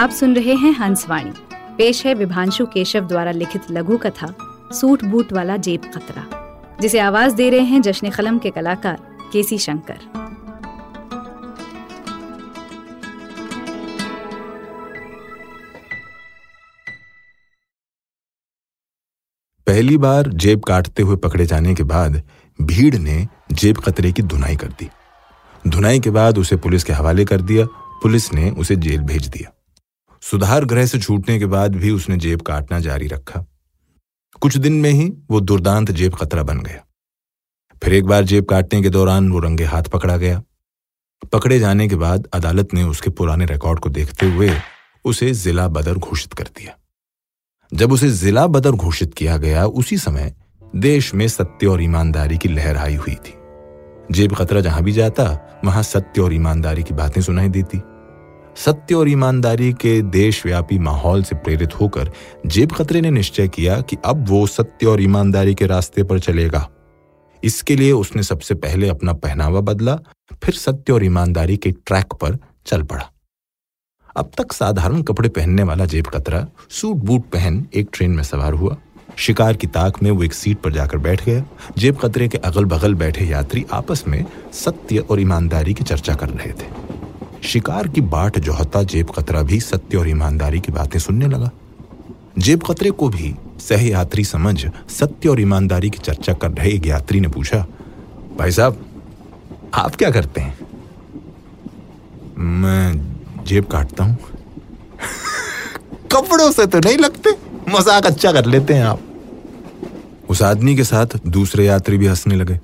आप सुन रहे हैं हंसवाणी। पेश है विभांशु केशव द्वारा लिखित लघु कथा सूट बूट वाला जेब खतरा। जिसे आवाज़ दे रहे हैं जश्न कलम के कलाकार केसी शंकर। पहली बार जेब काटते हुए पकड़े जाने के बाद भीड़ ने जेब खतरे की धुनाई कर दी। धुनाई के बाद उसे पुलिस के हवाले कर दिया। पुलिस ने उसे जेल भेज दिया। सुधार गृह से छूटने के बाद भी उसने जेब काटना जारी रखा। कुछ दिन में ही वो दुर्दांत जेब खतरा बन गया। फिर एक बार जेब काटने के दौरान वो रंगे हाथ पकड़ा गया। पकड़े जाने के बाद अदालत ने उसके पुराने रिकॉर्ड को देखते हुए उसे जिला बदर घोषित कर दिया। जब उसे जिला बदर घोषित किया गया, उसी समय देश में सत्य और ईमानदारी की लहर आई हुई थी। जेब खतरा जहाँ भी जाता, वहाँ सत्य और ईमानदारी की बातें सुनाई देती। सत्य और ईमानदारी के देशव्यापी माहौल से प्रेरित होकर जेब खतरे ने निश्चय किया कि अब वो सत्य और ईमानदारी के रास्ते पर चलेगा। इसके लिए उसने सबसे पहले अपना पहनावा बदला, फिर सत्य और ईमानदारी के ट्रैक पर चल पड़ा। अब तक साधारण कपड़े पहनने वाला जेब कतरा सूट बूट पहन एक ट्रेन में सवार हुआ। शिकार की ताक में वो एक सीट पर जाकर बैठ गया। जेब कतरे के अगल बगल बैठे यात्री आपस में सत्य और ईमानदारी की चर्चा कर रहे थे। शिकार की बाट जोहता जेब कतरा भी सत्य और ईमानदारी की बातें सुनने लगा। जेब कतरे को भी सह यात्री समझ, सत्य और ईमानदारी की चर्चा कर रहे एक यात्री ने पूछा, भाई साहब, आप क्या करते हैं? मैं जेब काटता हूँ। कपड़ों से तो नहीं लगते, मज़ाक अच्छा कर लेते हैं आप। उस आदमी के साथ दूसरे यात्री भी हंसने लगे।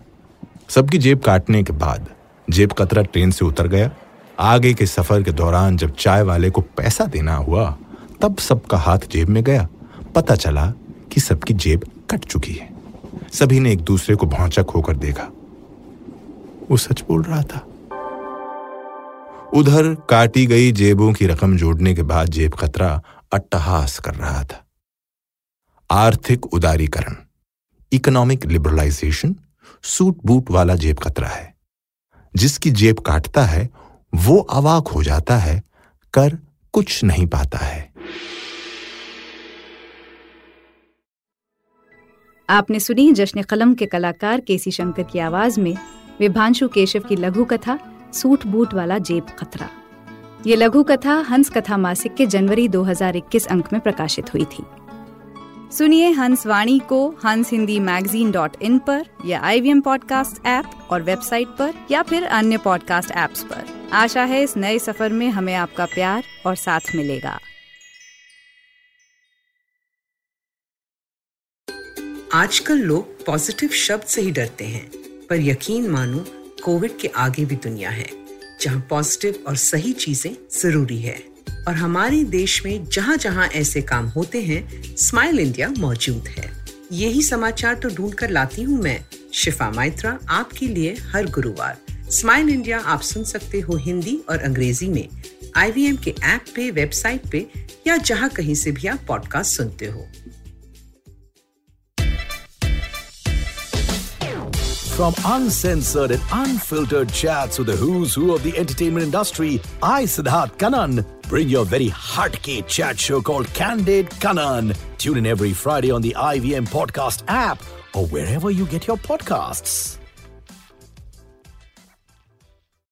सबकी जेब काटने के बाद जेब कतरा ट्रेन से उतर गया। आगे के सफ़र के दौरान जब चाय वाले को पैसा देना हुआ, तब सबका हाथ जेब में गया। पता चला कि सबकी जेब कट चुकी है। सभी ने एक दूसरे को भौचक होकर देखा। वो सच बोल रहा था। उधर काटी गई जेबों की रकम जोड़ने के बाद जेब खतरा अट्टहास कर रहा था। आर्थिक उदारीकरण इकोनॉमिक लिबरलाइजेशन सूट बूट वाला जेब खतरा है, जिसकी जेब काटता है वो अवाक हो जाता है, कर कुछ नहीं पाता है। आपने सुनी जश्न कलम के कलाकार केसी शंकर की आवाज़ में विभांशु केशव की लघु कथा, सूट बूट वाला जेब खतरा। ये लघु कथा हंस कथा मासिक के जनवरी 2021 अंक में प्रकाशित हुई थी। सुनिए हंस वाणी को हंस हिंदी मैगजीन डॉट इन पर या आई वी पॉडकास्ट ऐप और वेबसाइट पर या फिर अन्य पॉडकास्ट ऐप्स पर। आशा है इस नए सफ़र में हमें आपका प्यार और साथ मिलेगा। आजकल लोग पॉजिटिव शब्द से ही डरते हैं, पर यकीन मानो, कोविड के आगे भी दुनिया है, जहाँ पॉजिटिव और सही चीज़ें ज़रूरी है। और हमारे देश में जहाँ जहाँ ऐसे काम होते हैं, स्माइल इंडिया मौजूद है। यही समाचार तो ढूंढ कर लाती हूँ मैं, शिफा माइत्रा, आपके लिए हर गुरुवार। स्माइल इंडिया आप सुन सकते हो हिंदी और अंग्रेजी में आई के ऐप पे वेबसाइट पे या जहां कहीं से भी आप पॉडकास्ट सुनते हो From uncensored and unfiltered chats with the who's who of the entertainment industry, I, Siddharth Kanan, bring your very hardcore chat show called Candid Kanan. Tune in every Friday on the IVM Podcast app or wherever you get your podcasts.